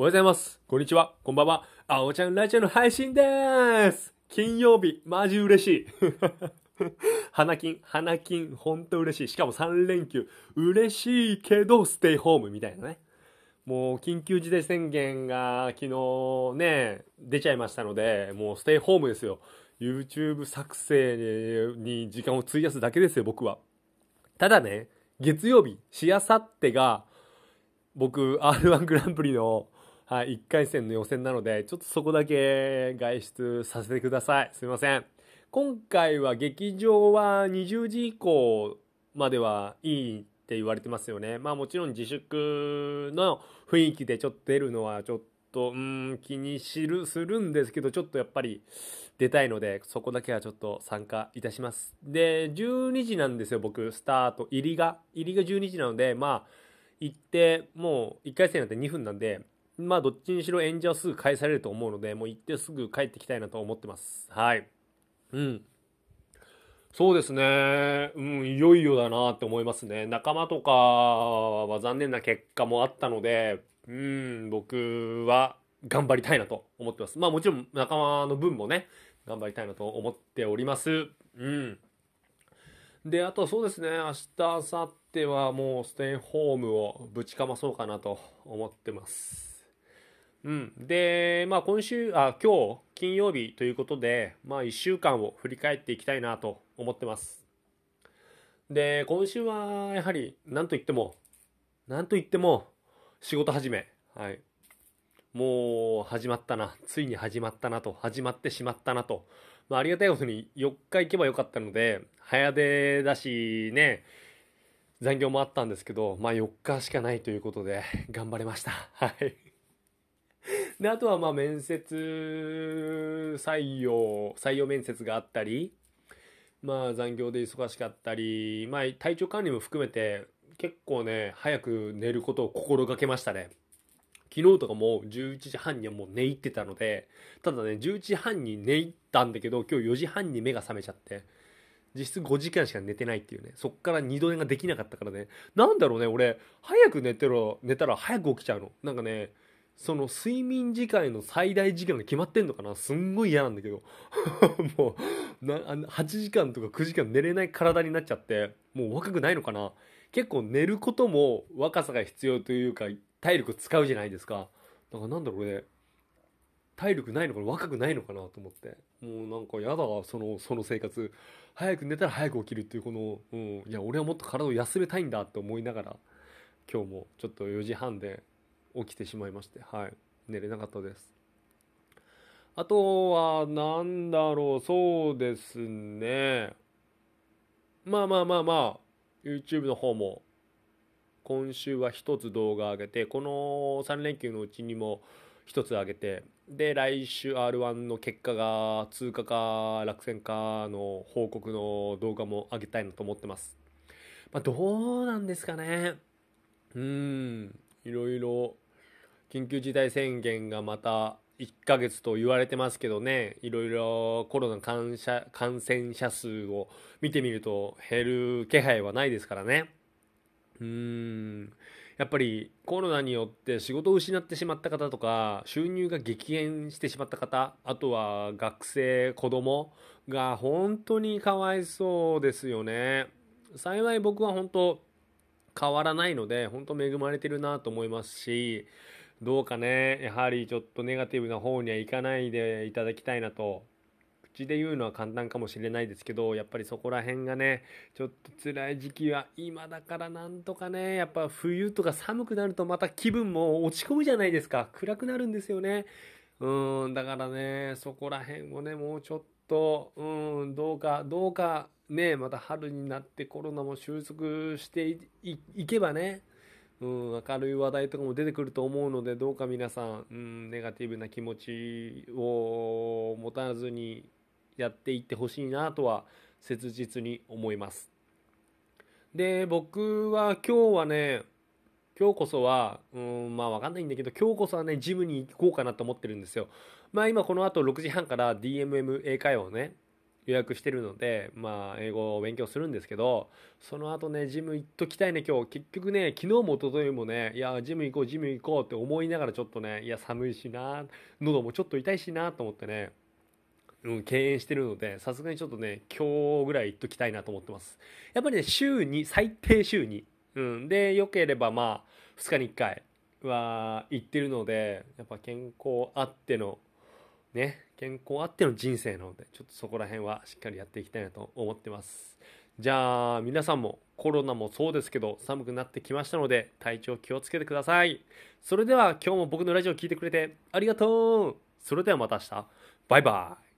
おはようございます。こんにちは。こんばんは。あおちゃんラジオの配信でーす。金曜日、マジ嬉しい。花金、花金、ほんと嬉しい。しかも3連休、嬉しいけど、ステイホームみたいなね。もう、緊急事態宣言が昨日ね、出ちゃいましたので、もうステイホームですよ。YouTube 作成に時間を費やすだけですよ、僕は。ただね、月曜日、しあさってが、僕、R1 グランプリの、はい、1回戦の予選なので、ちょっとそこだけ外出させてください。すいません。今回は劇場は20時以降まではいいって言われてますよね。まあもちろん自粛の雰囲気でちょっと出るのはちょっと、うん、気にしる、するんですけど、ちょっとやっぱり出たいので、そこだけはちょっと参加いたします。で、12時なんですよ、僕、スタート。入りが。入りが12時なので、まあ、行って、もう1回戦なんて2分なんで、まあどっちにしろ演者はすぐ返されると思うので、もう行ってすぐ帰ってきたいなと思ってます。はい。うん。そうですね。うん、いよいよだなって思いますね。仲間とかは残念な結果もあったので、うん、僕は頑張りたいなと思ってます。まあもちろん仲間の分もね、頑張りたいなと思っております。うん。で、あとそうですね、明日、明後日はもうステイホームをぶちかまそうかなと思ってます。うん。で、まあ今週、あ、今日、金曜日ということで、まあ1週間を振り返っていきたいなと思ってます。で、今週はやはり、なんといっても、なんといっても、仕事始め。はい。もう始まったな。ついに始まったなと。始まってしまったなと。まあありがたいことに4日行けばよかったので、早出だしね、残業もあったんですけど、まあ4日しかないということで、頑張れました。はい。で、あとはまあ面接採用、採用面接があったり、まあ残業で忙しかったり、まあ体調管理も含めて結構ね、早く寝ることを心がけましたね。昨日とかも11時半にはもう寝入ってたので、ただね、11時半に寝入ったんだけど、今日4時半に目が覚めちゃって、実質5時間しか寝てないっていうね、そっから二度寝ができなかったからね、なんだろうね、俺、早く寝てろ、寝たら早く起きちゃうの。なんかね、その睡眠時間の最大時間が決まってんのかな？すんごい嫌なんだけど。もう、な、8時間とか9時間寝れない体になっちゃって、もう若くないのかな？結構寝ることも若さが必要というか、体力使うじゃないですか。だからなんだろうね。体力ないのかな？若くないのかな？と思って。もうなんか嫌だわ、その、その生活。早く寝たら早く起きるっていうこの、うん、いや、俺はもっと体を休めたいんだって思いながら、今日もちょっと4時半で起きてしまいまして、はい。寝れなかったです。あとは、なんだろう、そうですね。まあまあまあまあ、YouTube の方も、今週は一つ動画上げて、この3連休のうちにも一つ上げて、で、来週 R1 の結果が通過か落選かの報告の動画も上げたいなと思ってます。まあ、どうなんですかね。うん、いろいろ緊急事態宣言がまた1ヶ月と言われてますけどね、いろいろコロナ感染感染者数を見てみると減る気配はないですからね。うーん。やっぱりコロナによって仕事を失ってしまった方とか、収入が激減してしまった方、あとは学生、子供が本当にかわいそうですよね。幸い僕は本当変わらないので、本当恵まれてるなと思いますし、どうかね、やはりちょっとネガティブな方にはいかないでいただきたいなと。口で言うのは簡単かもしれないですけど、やっぱりそこら辺がね、ちょっと辛い時期は今だからなんとかね、やっぱ冬とか寒くなるとまた気分も落ち込むじゃないですか。暗くなるんですよね。うん、だからね、そこら辺をね、もうちょっと、うん、どうか、どうか、ね、また春になってコロナも収束していけばね、うん、明るい話題とかも出てくると思うので、どうか皆さん、うん、ネガティブな気持ちを持たずにやっていってほしいなとは切実に思います。で、僕は今日はね、今日こそは、うん、まあわかんないんだけど、今日こそはね、ジムに行こうかなと思ってるんですよ。まあ今この後6時半から DMM 英会話をね、予約してるので、まあ、英語を勉強するんですけど、その後ね、ジム行っときたいね、今日。結局ね、昨日も一昨日もね、いや、ジム行こう、ジム行こうって思いながらちょっとね、いや、寒いしな、喉もちょっと痛いしなと思ってね、うん、敬遠してるので、さすがにちょっとね、今日ぐらい行っときたいなと思ってます。やっぱりね、週に、最低週に、うん、で、良ければまあ、2日に1回は行ってるので、やっぱ健康あっての、ね、健康あっての人生なので、ちょっとそこら辺はしっかりやっていきたいなと思ってます。じゃあ、皆さんもコロナもそうですけど、寒くなってきましたので、体調気をつけてください。それでは今日も僕のラジオを聴いてくれてありがとうそれではまた明日。バイバイ。